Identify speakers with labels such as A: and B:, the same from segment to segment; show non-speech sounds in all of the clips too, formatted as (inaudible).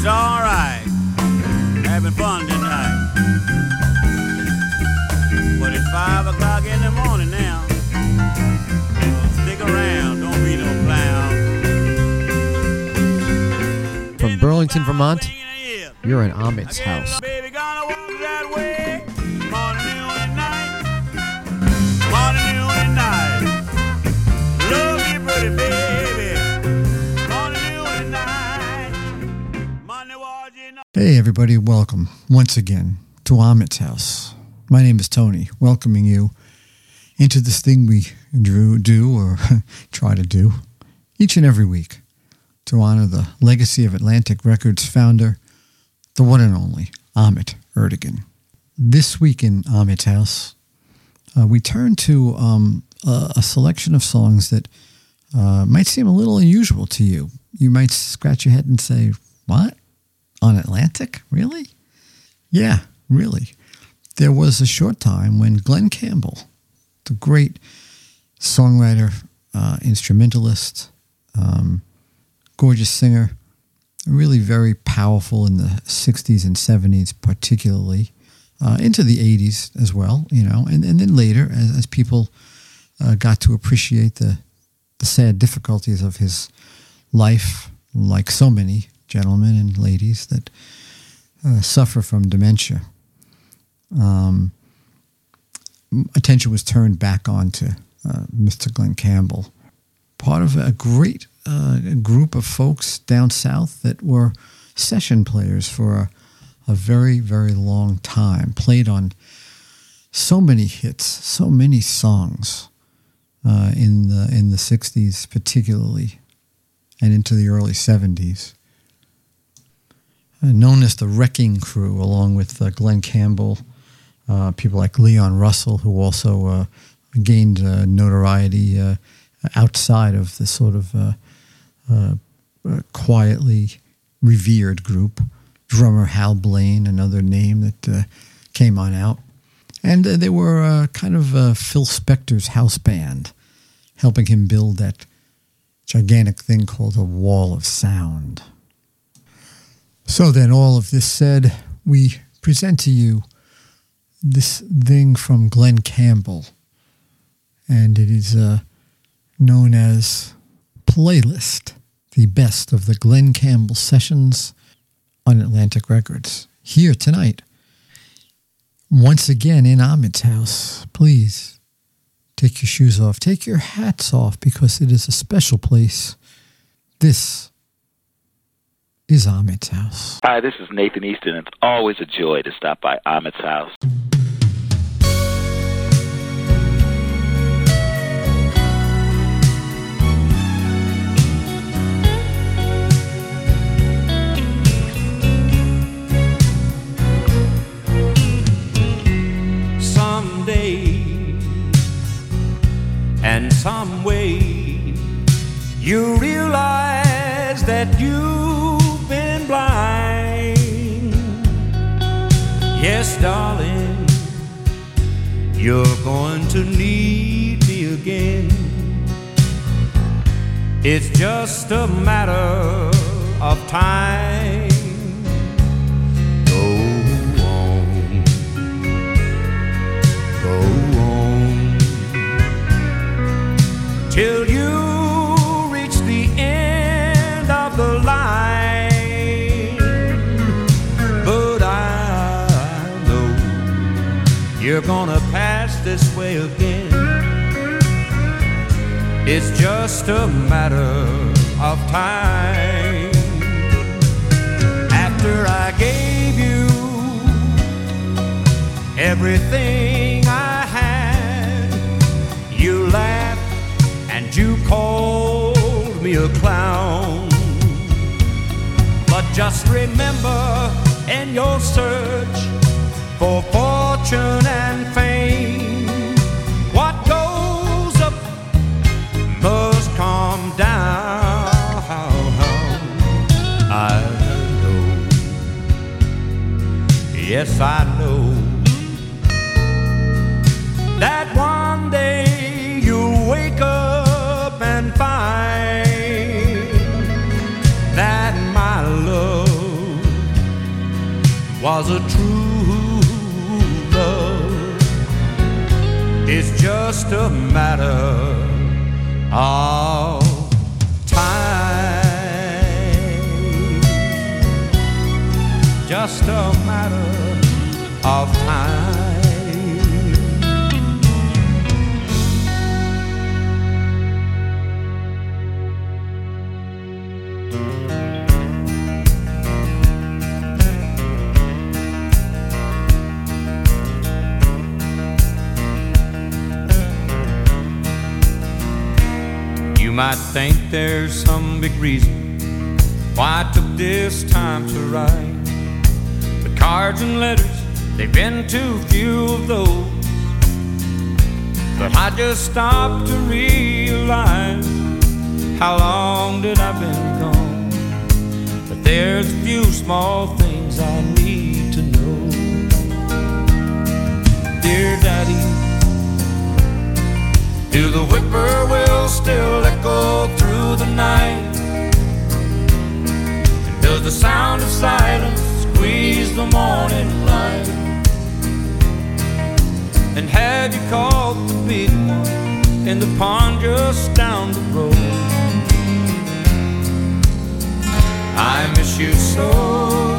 A: It's alright. Having fun tonight. But it's five o'clock in the morning now. So stick around, don't be no clown.
B: From Burlington, Vermont, you're in Ahmet's house.
C: Hey, everybody, welcome once again to Ahmet's house. My name is Tony, welcoming you into this thing we drew, do or (laughs) try to do each and every week to honor the legacy of Atlantic Records founder, the one and only Ahmet Ertegun. This week in Ahmet's house, uh, we turn to um, a, a selection of songs that uh, might seem a little unusual to you. You might scratch your head and say, What? On Atlantic? Really? Yeah, really. There was a short time when Glen Campbell, the great songwriter, uh, instrumentalist, um, gorgeous singer, really very powerful in the 60s and 70s, particularly, uh, into the 80s as well, you know, and, and then later as, as people uh, got to appreciate the, the sad difficulties of his life, like so many gentlemen and ladies that uh, suffer from dementia. Um, attention was turned back onto uh, Mr. Glen Campbell, part of a great uh, group of folks down south that were session players for a, a very, very long time, played on so many hits, so many songs uh, in the in the '60s, particularly, and into the early '70s. Uh, known as the Wrecking Crew, along with uh, Glen Campbell, uh, people like Leon Russell, who also uh, gained uh, notoriety uh, outside of the sort of quietly revered group. Drummer Hal Blaine, another name that came on out. And they were kind of Phil Spector's house band, helping him build that gigantic thing called a wall of sound. So then, all of this said, we present to you this thing from Glen Campbell, and it is uh, known as Playlist, the best of the Glen Campbell sessions on Atlantic Records. Here tonight, once again in Ahmet's house. Please take your shoes off, take your hats off, because it is a special place. This is Ahmet's house.
D: Hi, this is Nathan Easton. It's always a joy to stop by Ahmet's house.
E: someday and some way you realize that you've yes darling you're going to need me again. It's just a matter of time you're gonna pass this way again. It's just a matter of time. After I gave you everything I had. You laughed and you called me a clown. But just remember in your search for fortune and fame, what goes up must come down. I know. Yes, I know that one day you'll wake up and find that my love was a true just a matter of time. Just a matter of might think there's some big reason why I took this time to write. The cards and letters, they've been too few of those. But I just stopped to realize how long did I been gone. But there's a few small things I need to know. Dear Daddy, do the whippoorwills still echo through the night? And does the sound of silence squeeze the morning light? And have you caught the big one in the pond just down the road? I miss you so.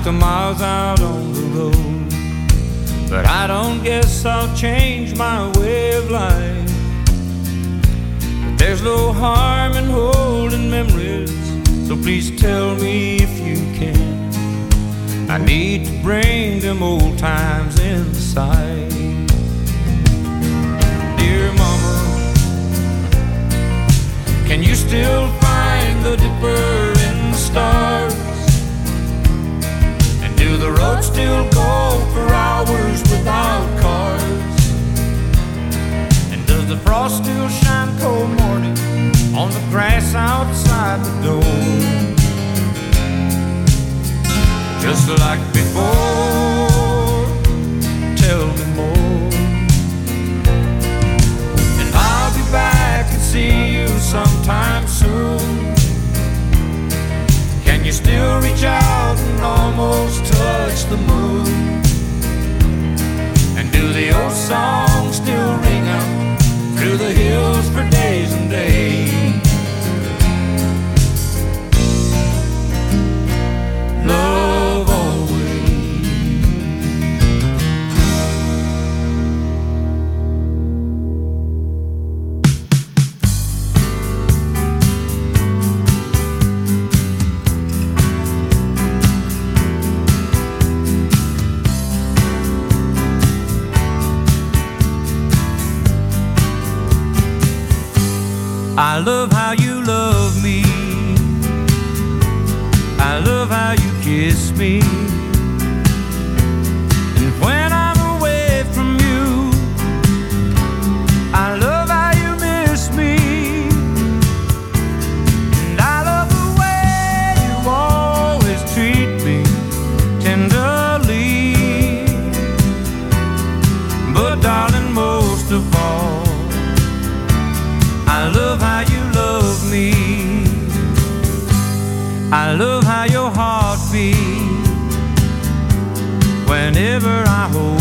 E: Like the miles out on the road. But I don't guess I'll change my way of life. But there's no harm in holding memories, so please tell me if you can. I need to bring them old times inside. Like before, tell me more. And I'll be back and see you sometime soon. Can you still reach out and almost touch the moon? And do the old songs I love how you love me. I love how you kiss me. I love how your heart beats whenever I hold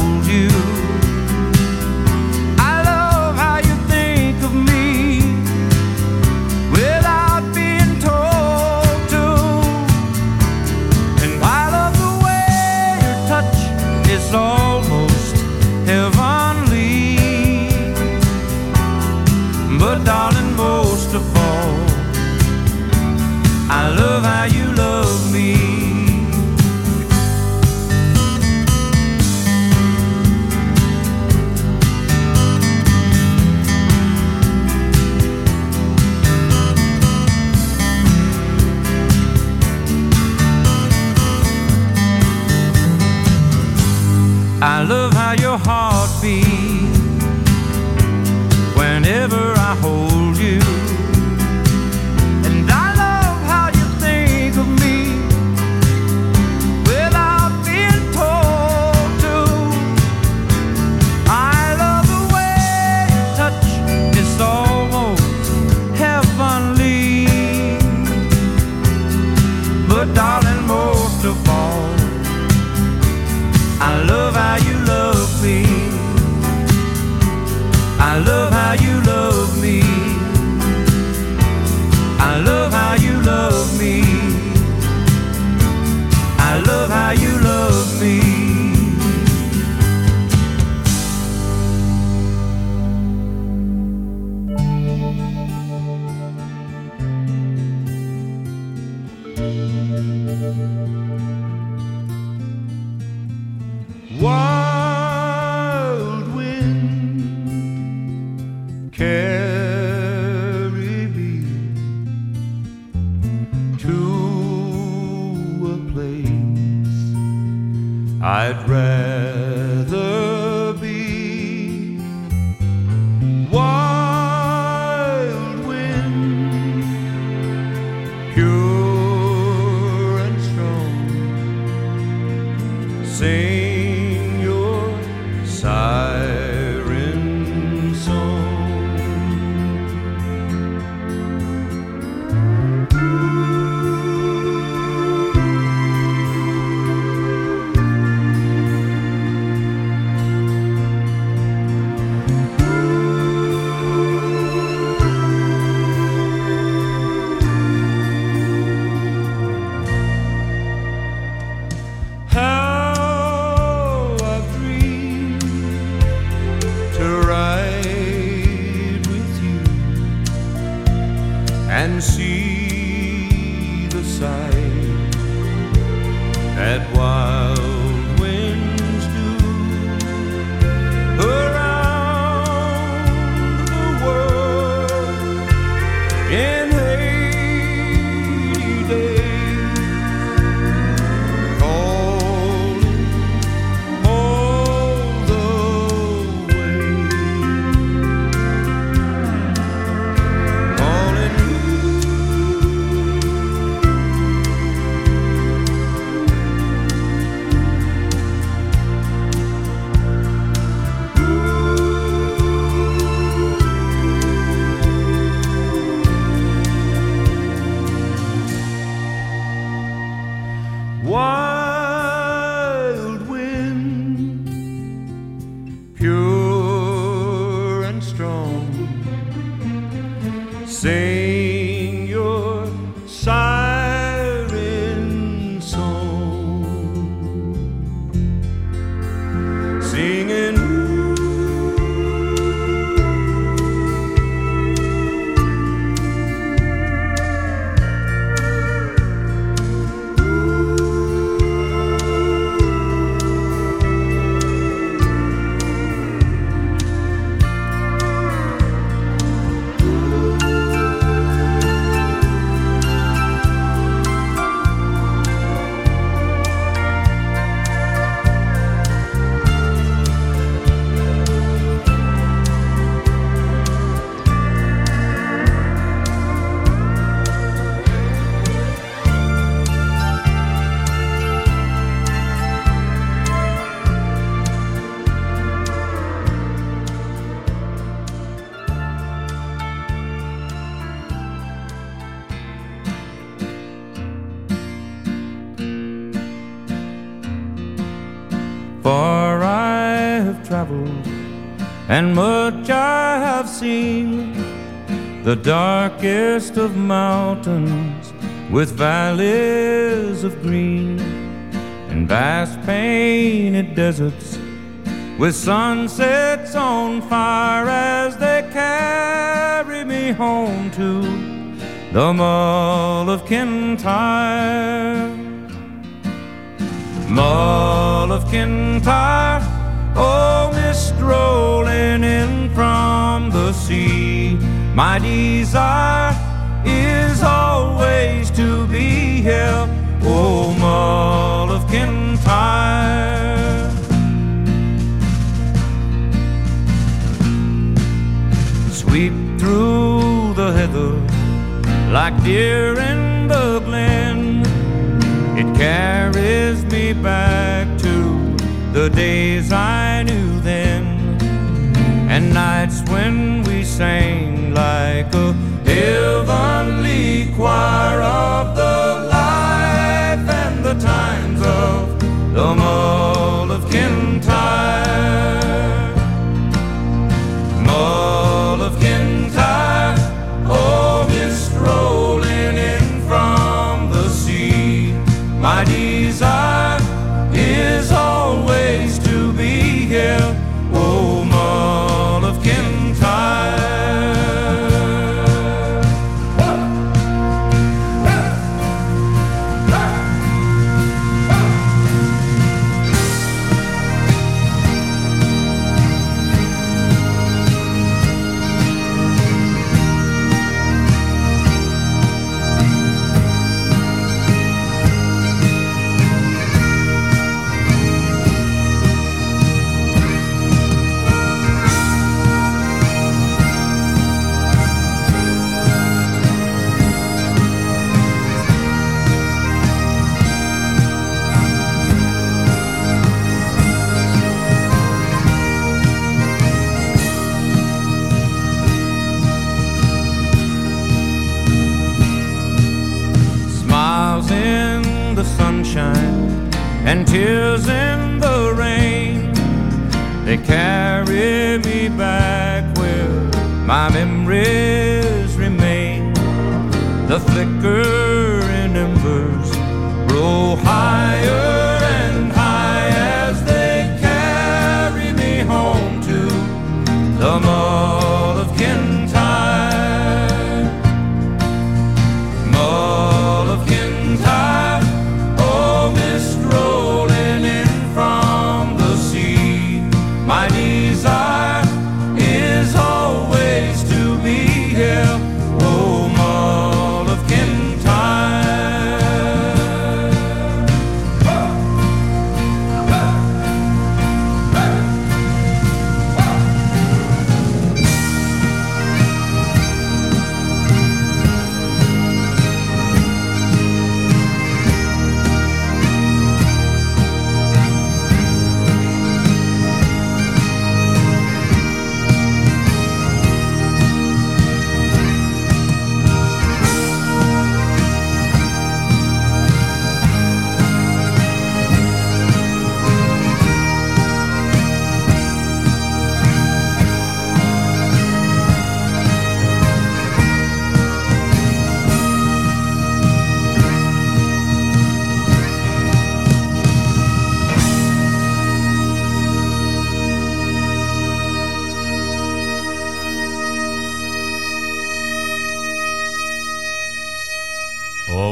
E: Why? darkest of mountains with valleys of green and vast painted deserts with sunsets on fire as they carry me home to the Mull of Kintyre. Mull of Kintyre, oh, mist rolling in from the sea my desire is always to be here, O Mull of Kintyre. Sweep through the heather like deer in the glen. It carries me back to the days I knew then and nights when we sang like a heavenly choir of the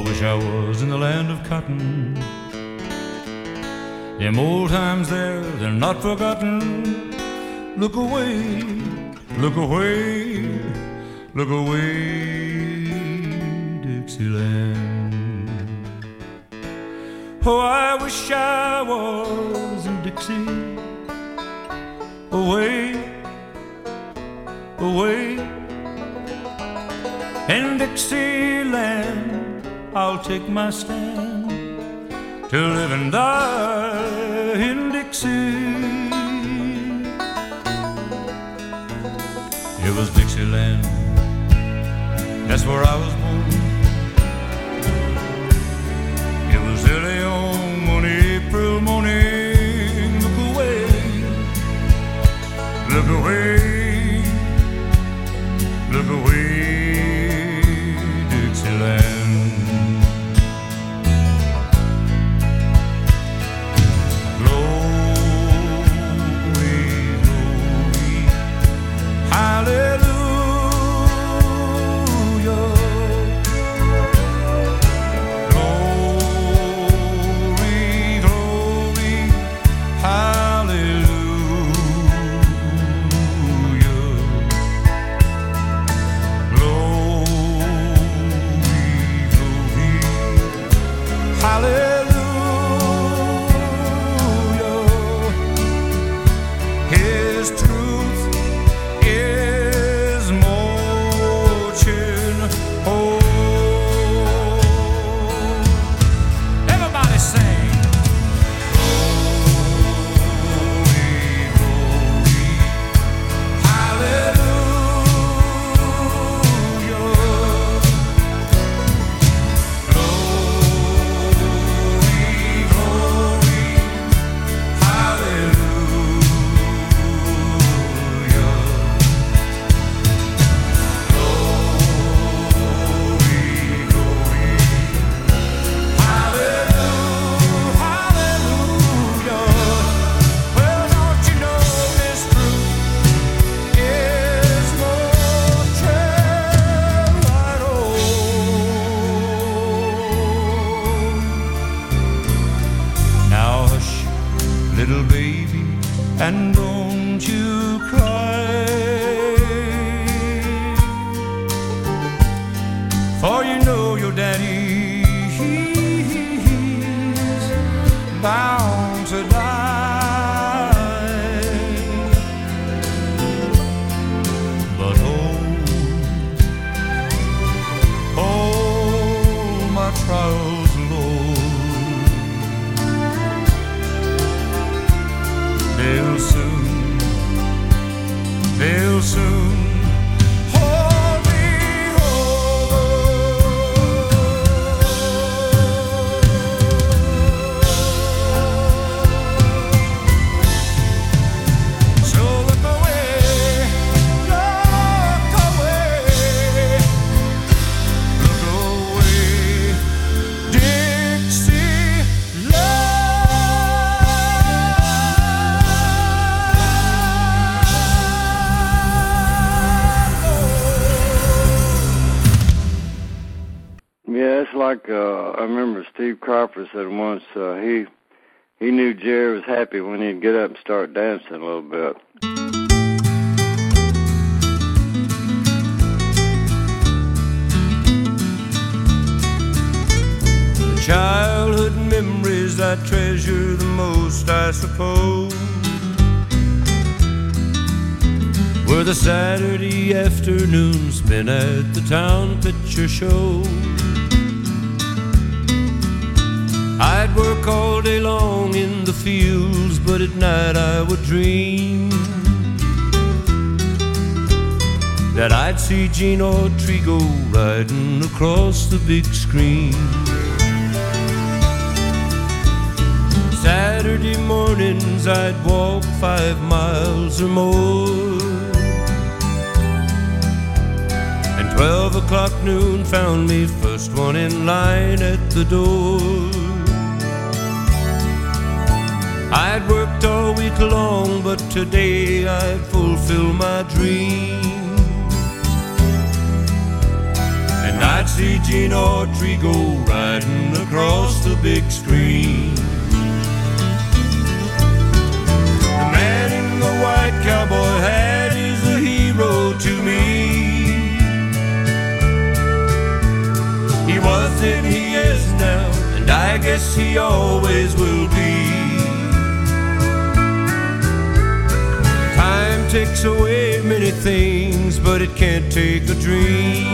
E: wish I was in the land of cotton. Them old times there, they're not forgotten. Look away, look away, look away, Dixieland. Oh, I wish I was in Dixie. Away, away. In Dixieland, I'll take my stand to live and die in Dixie. It was Dixieland, that's where I was born. It was early on one April morning. Look away, look away,
F: like uh, I remember Steve Cropper said once uh, he he knew Jerry was happy when he'd get up and start dancing a little bit.
E: The childhood memories I treasure the most, I suppose, were the Saturday afternoon spent at the town picture show. I'd work all day long in the fields, but at night I would dream that I'd see Gene Autry go riding across the big screen. Saturday mornings I'd walk five miles or more. And twelve o'clock noon found me first one in line at the door. I'd worked all week long, but today I'd fulfill my dream. And I'd see Gene Autry go riding across the big screen. The man in the white cowboy hat is a hero to me. He was then, he is now, and I guess he always will be. Takes away many things, but it can't take a dream.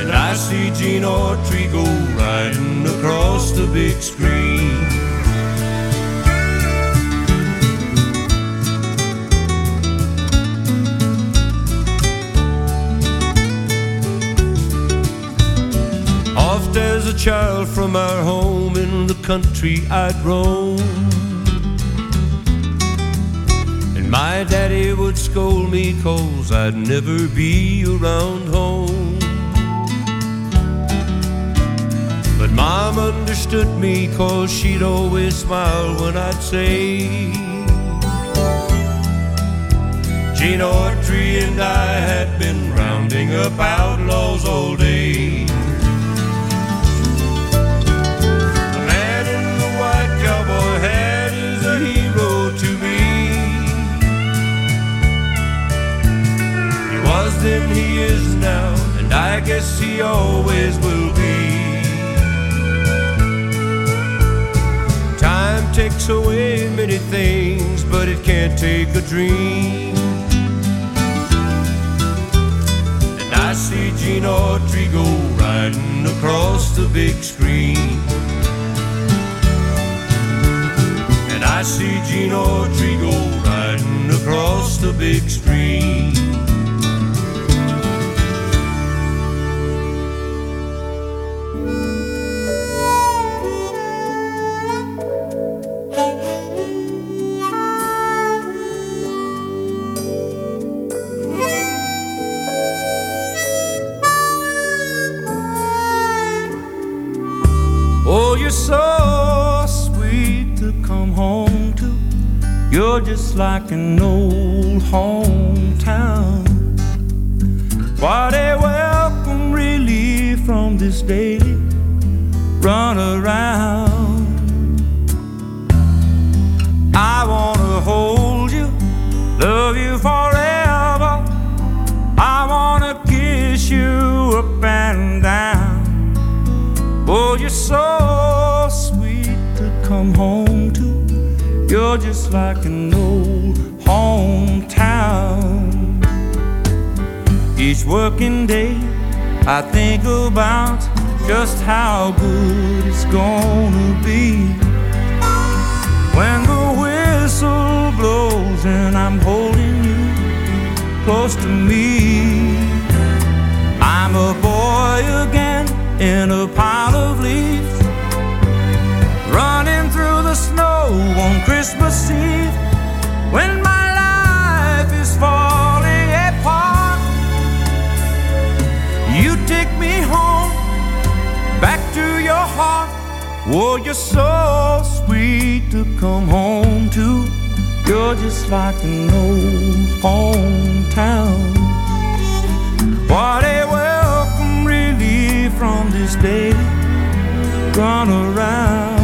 E: And I see Gene Autry go riding across the big screen. Oft as a child from our home in the country I'd roam. My daddy would scold me cause I'd never be around home. But mom understood me cause she'd always smile when I'd say Gene Autry and I had been rounding up outlaws all day. Then, he is now, and I guess he always will be. Time takes away many things, but it can't take a dream. And I see Gene Autry go riding across the big screen. And I see Gene Autry go riding across the big screen. You're just like an old hometown. What a welcome relief from this daily run around. I wanna hold you, love you forever. I wanna kiss you up and down. Oh, you're so sweet to come home to. You're just like an Each working day, I think about just how good it's gonna be when the whistle blows and I'm holding you close to me. I'm a boy again in a pile of leaves, running through the snow on Christmas Eve Oh, you're so sweet to come home to. You're just like an old hometown. What a welcome relief from this daily run around.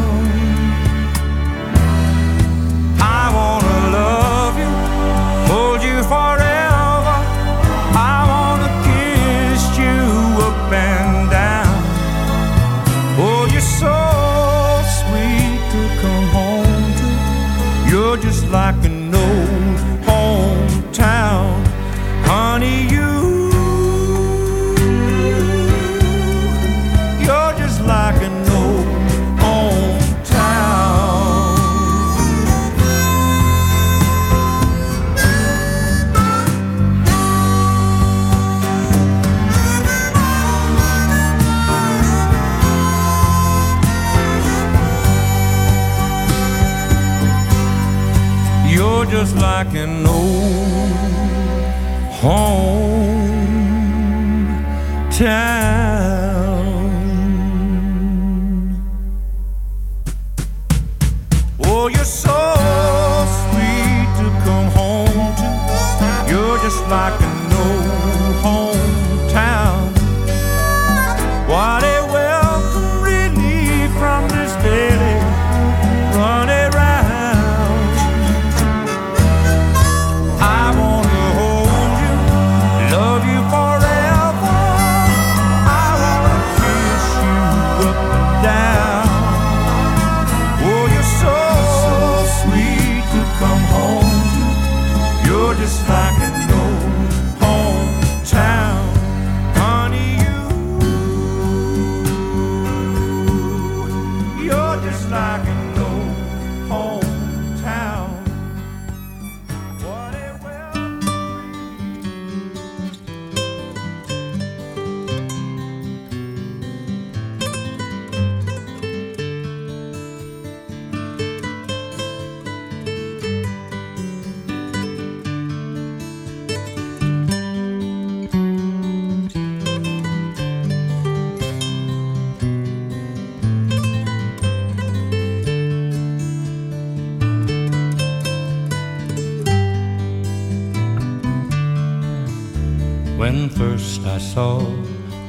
E: I saw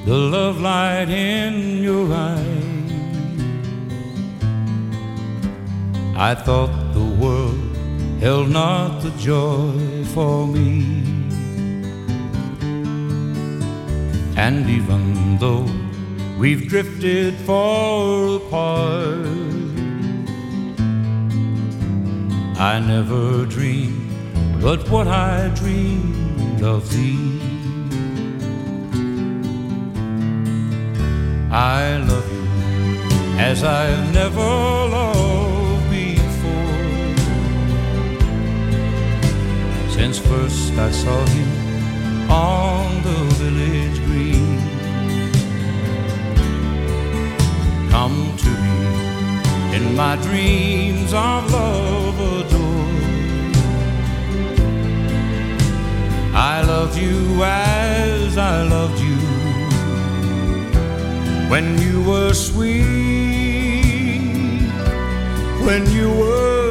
E: the love light in your eyes, I thought the world held not the joy for me. And even though we've drifted far apart, I never dreamed but what I dreamed of thee. I love you as I've never loved before. Since first I saw him on the village green, come to me in my dreams of love adored. I loved you as I loved you when you were sweet, when you were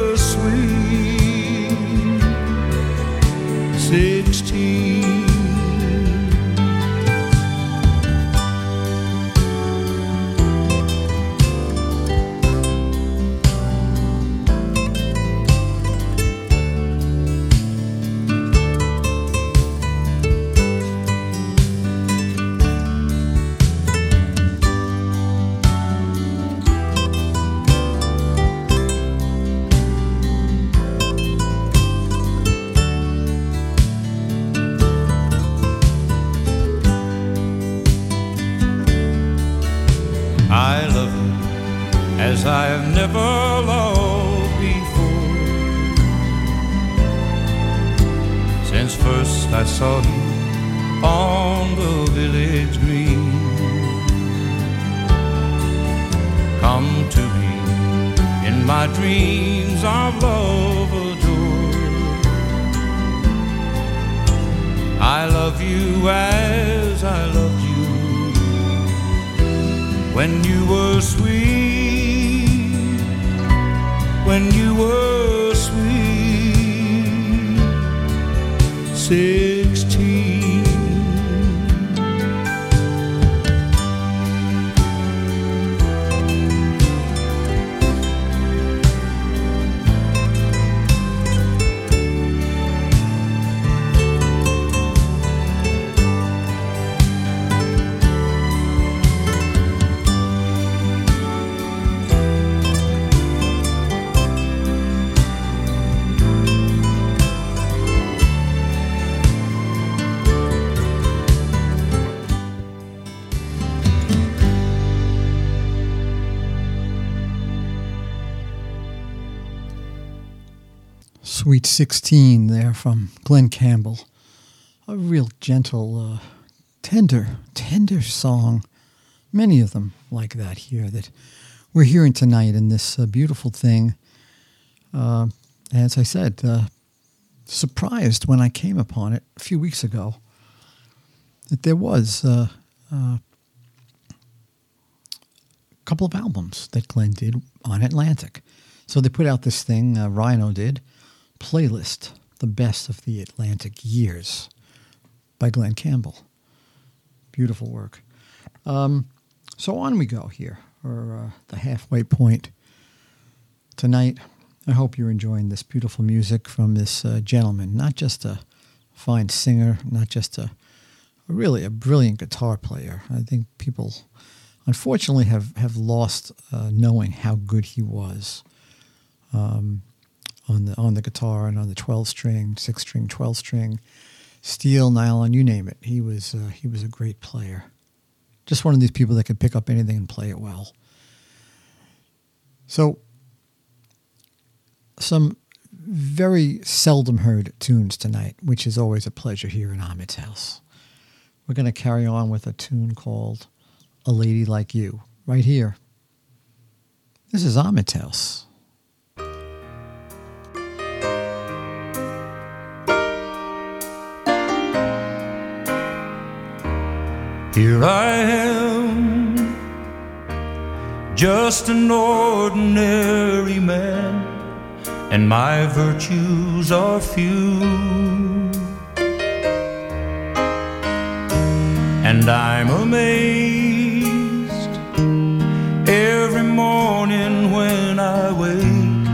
C: 16 there from Glen Campbell. A real gentle, uh, tender, tender song. Many of them like that here that we're hearing tonight in this uh, beautiful thing. Uh, as I said, uh, surprised when I came upon it a few weeks ago that there was uh, uh, a couple of albums that Glenn did on Atlantic. So they put out this thing, uh, Rhino did, playlist, the best of the Atlantic years by Glen Campbell. Beautiful work. Um, so on we go here, or uh, the halfway point tonight. I hope you're enjoying this beautiful music from this uh, gentleman, not just a fine singer, not just a, a really a brilliant guitar player. I think people, unfortunately, have have lost uh, knowing how good he was. Um, on the on the guitar and on the 12 string, six string, 12 string, steel, nylon, you name it. He was uh, he was a great player. Just one of these people that could pick up anything and play it well. So some very seldom heard tunes tonight, which is always a pleasure here in Ahmet's house. We're going to carry on with a tune called A Lady Like You, right here. This is Ahmet's house.
E: Here I am, just an ordinary man, and my virtues are few. And I'm amazed every morning when I wake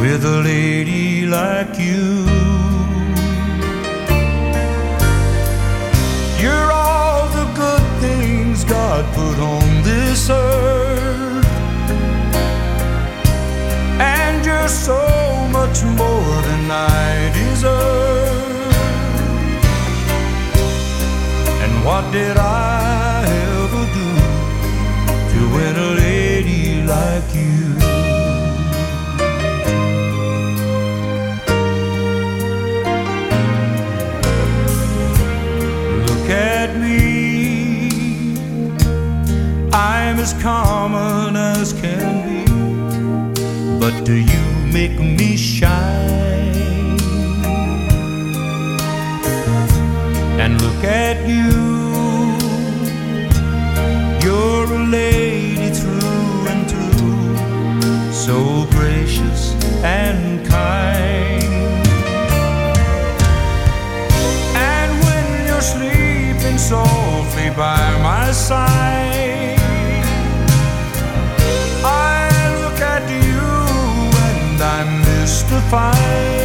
E: with a lady like you. Earth. And you're so much more than I deserve. And what did I common as can be. But do you make me shine? And look at you. You're a lady through and through. So gracious and kind. And when you're sleeping softly by my side, mystified. And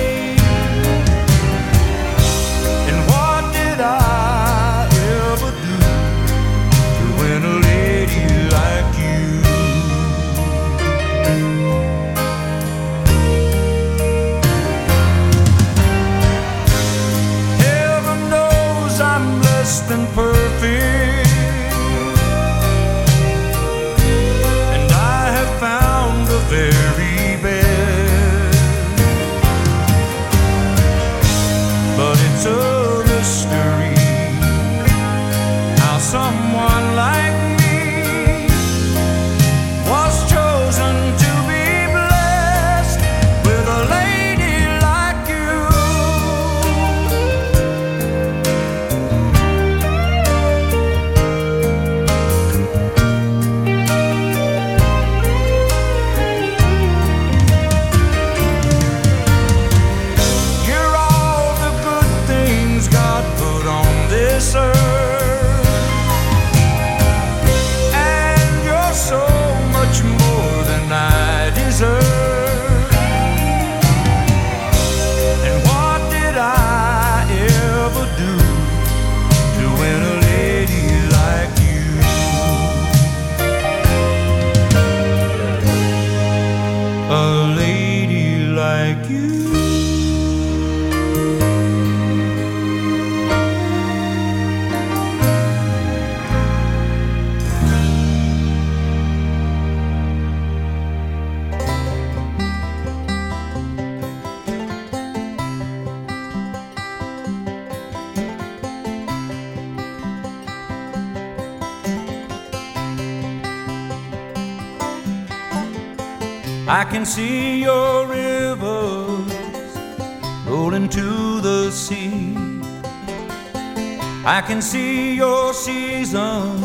E: can see your season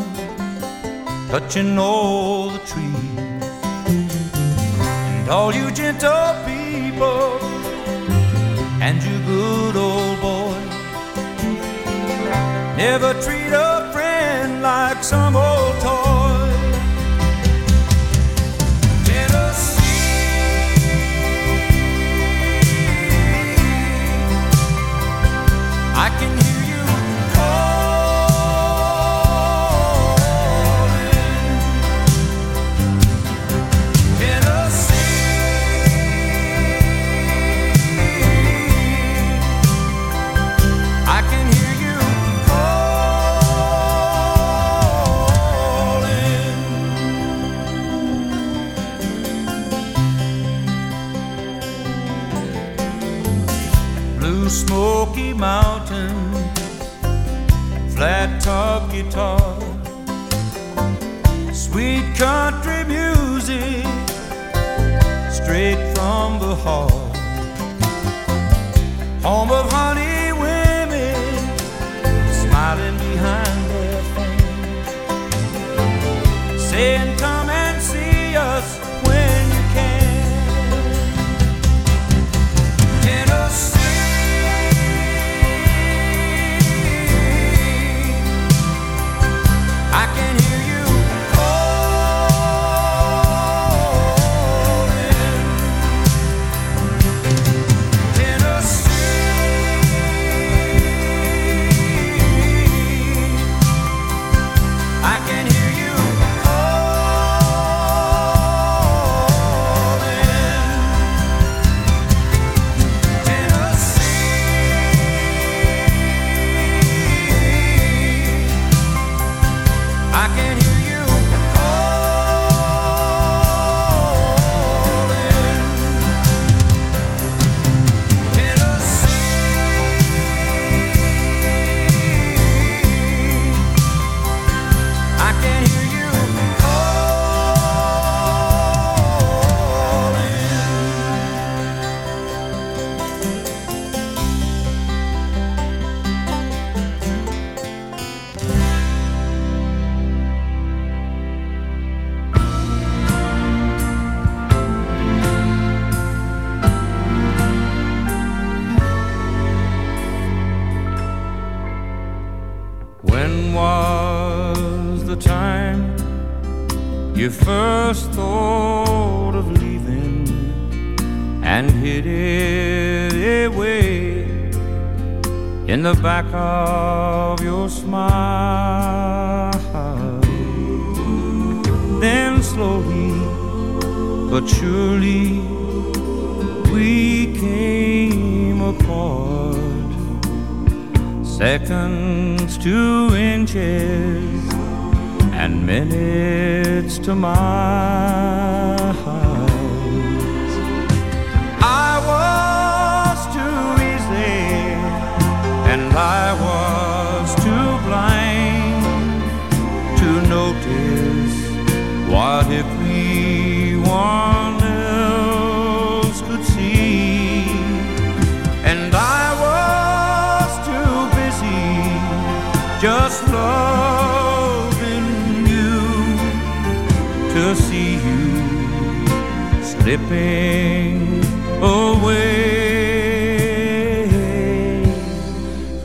E: touching all the trees. And all you gentle people and you good old boy, never treat a friend like someone.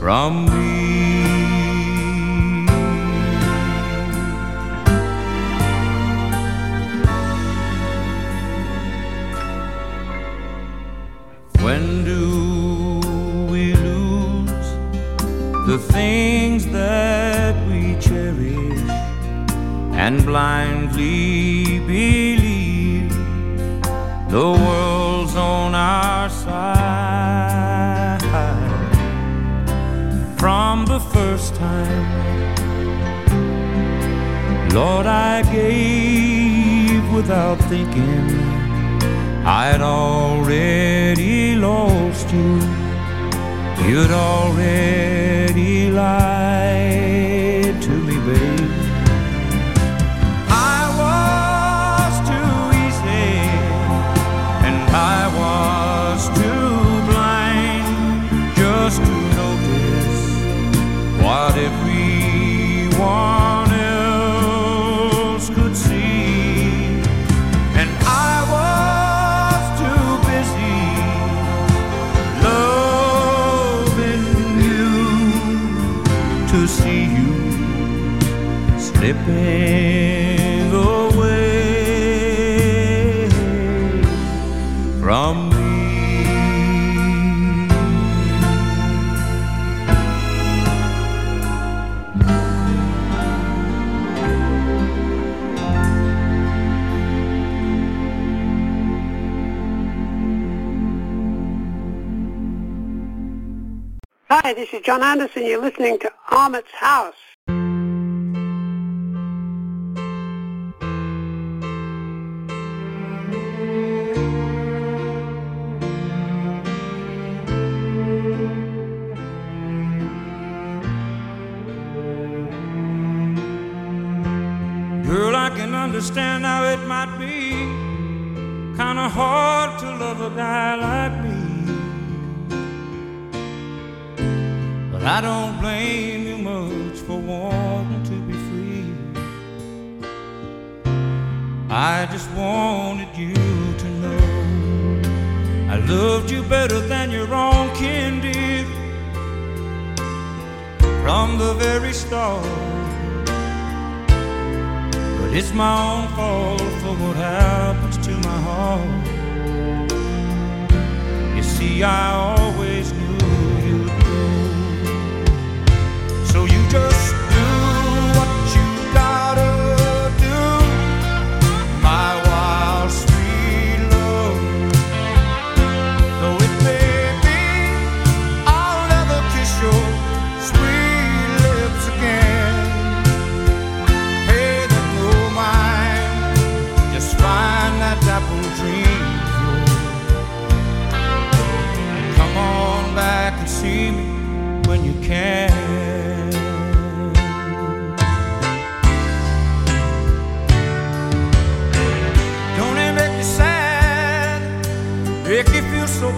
E: from
G: is John Anderson. You're listening to Ahmet's House.
E: Girl, I can understand how it might be kind of hard to love a guy like me. I don't blame you much for wanting to be free. I just wanted you to know I loved you better than your own kin did. From the very start, but it's my own fault for what happens to my heart. You see, I always knew.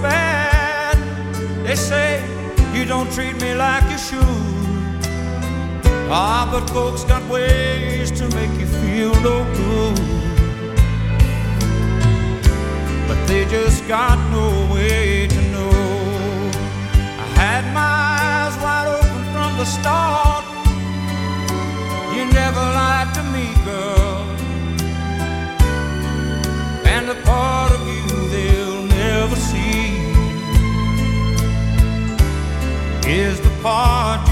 E: bad. They say you don't treat me like you should. Ah, but folks got ways to make you feel no good. Here's the part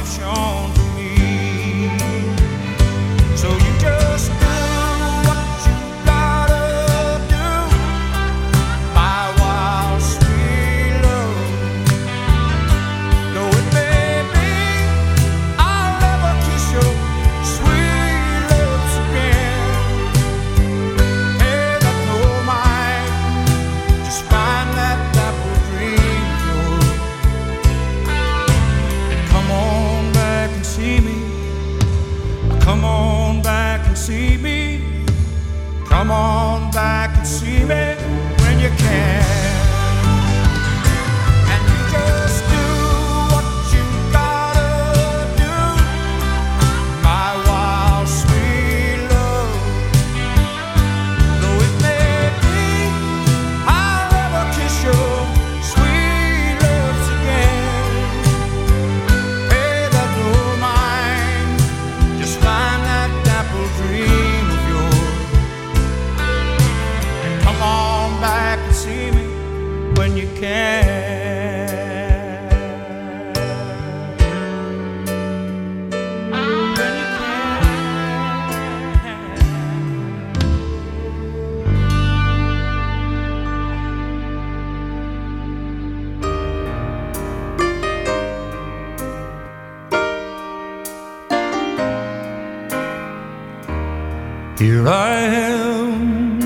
E: Here I am,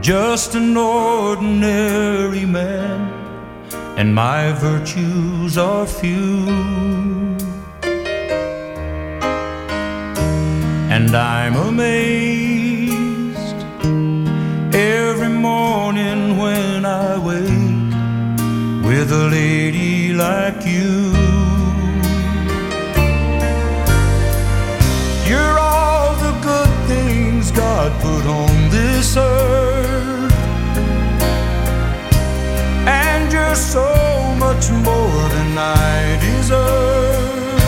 E: just an ordinary man, and my virtues are few. And I'm amazed every morning when I wake with a lady like you. On. And you're so much more than I deserve.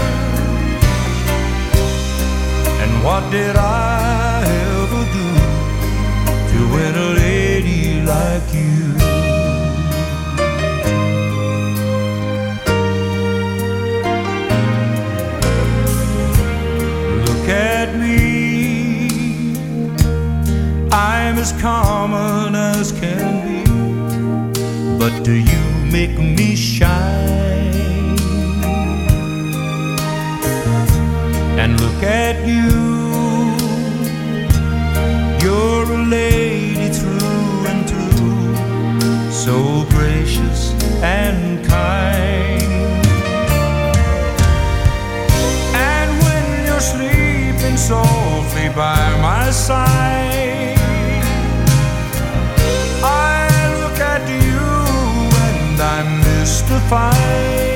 E: And what did I ever do to win a lady like you? As common as can be. But do you make me shine? And look at you. You're a lady through and through. So gracious and kind. And when you're sleeping softly by my side, mystified.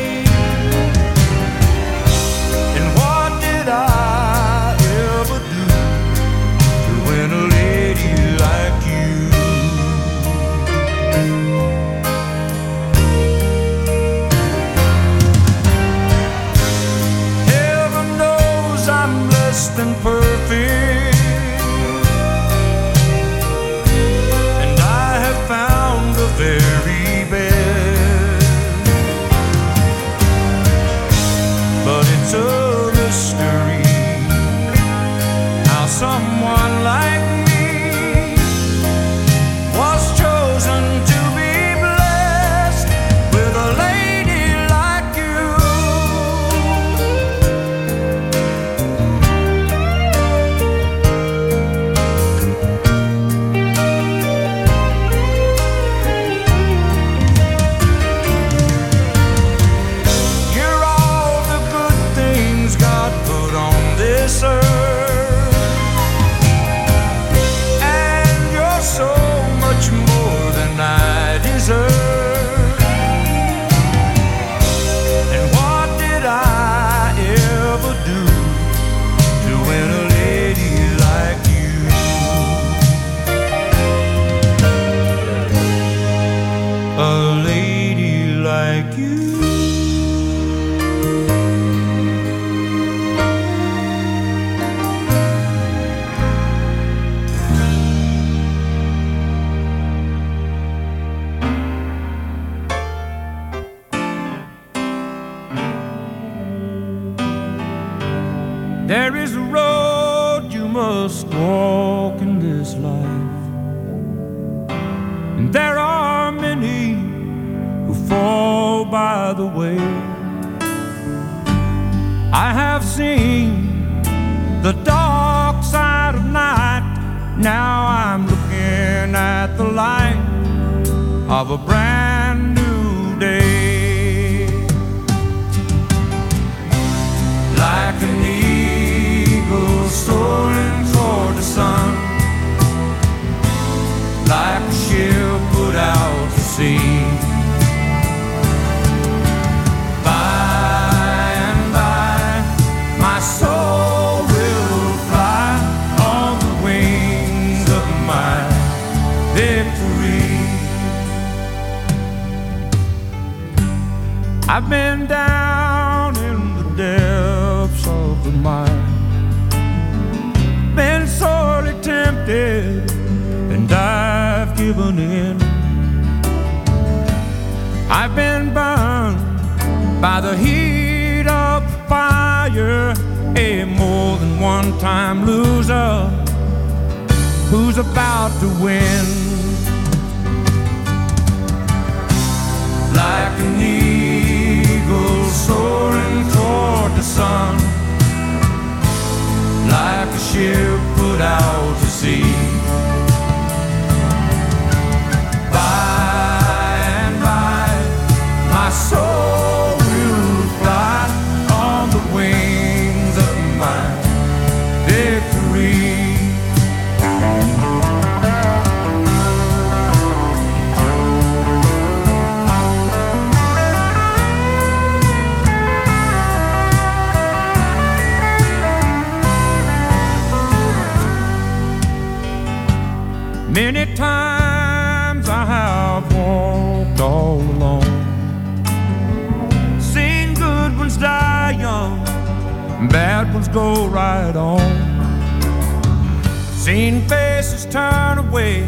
E: By the way. I have seen the dark side of night, now I'm looking at the light of a brand by the heat of fire, a more than one time loser who's about to win. like an eagle soaring toward the sun, like a ship put out to sea. By and by, my soul bad ones go right on. Seen faces turn away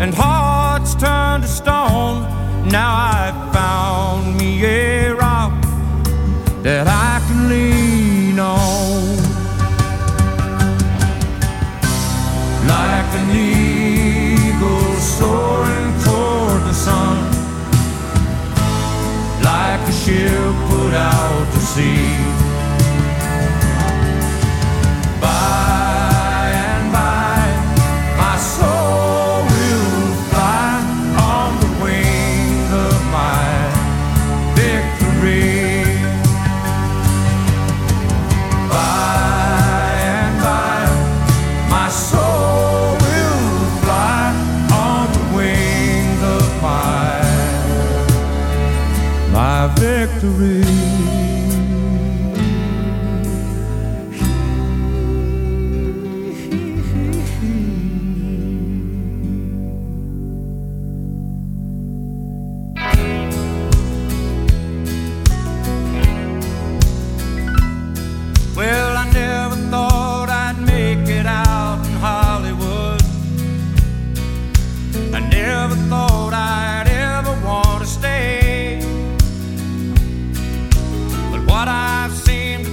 E: and hearts turn to stone. Now I've found me a rock that I can lean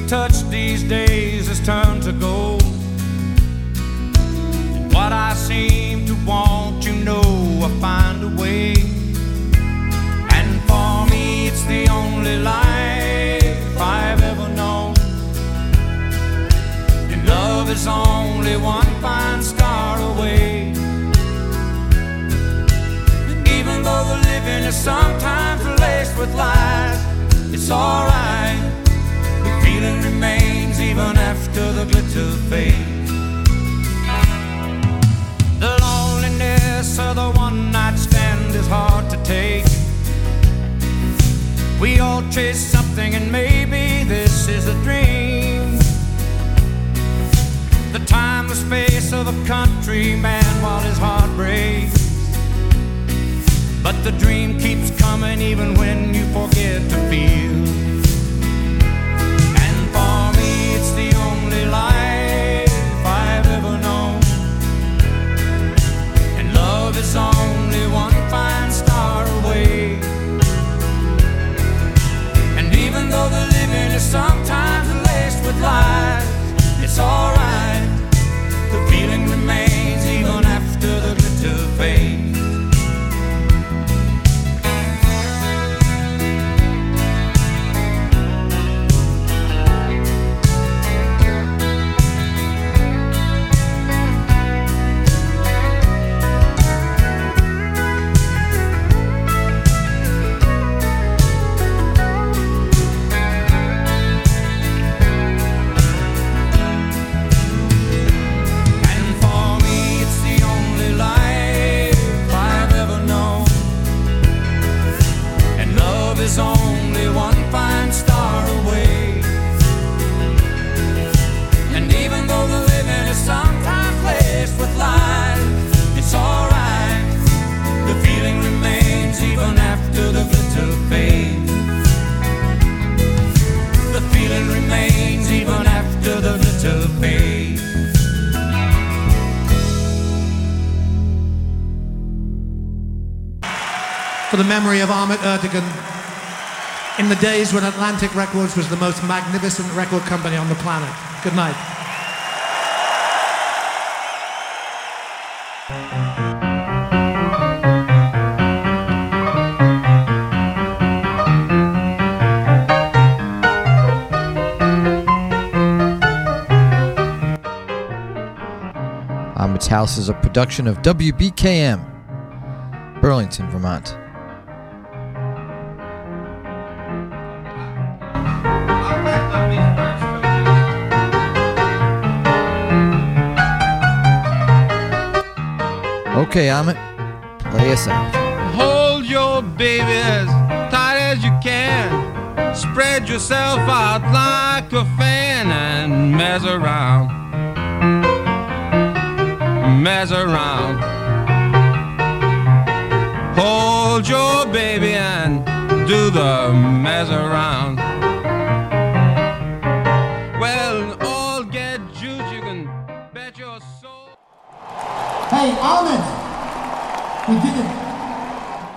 E: touch these days has turned to gold. And what I seem to want, you know, I find a way. And for me, it's the only life I've ever known. And love is only one fine star away. And even though the living is sometimes laced with lies, it's alright. After the glitter fades. The loneliness of the one night stand is hard to take. We all chase something, and maybe this is a dream. The timeless space of a countryman while his heart breaks. But the dream keeps coming even when you forget to feel. Though the living is sometimes laced with lies, it's alright.
H: Of Ahmet Ertegun in the days when Atlantic Records was the most magnificent record company on the planet. Good night.
C: Uh, House is a production of WBKM, Burlington, Vermont. Okay, Ahmet, play us out.
I: Hold your baby as tight as you can. Spread yourself out like a fan and mess around. Mess around. Hold your baby and do the mess around. Well, all get juice, you can bet your soul.
H: Hey, Ahmet! We did it.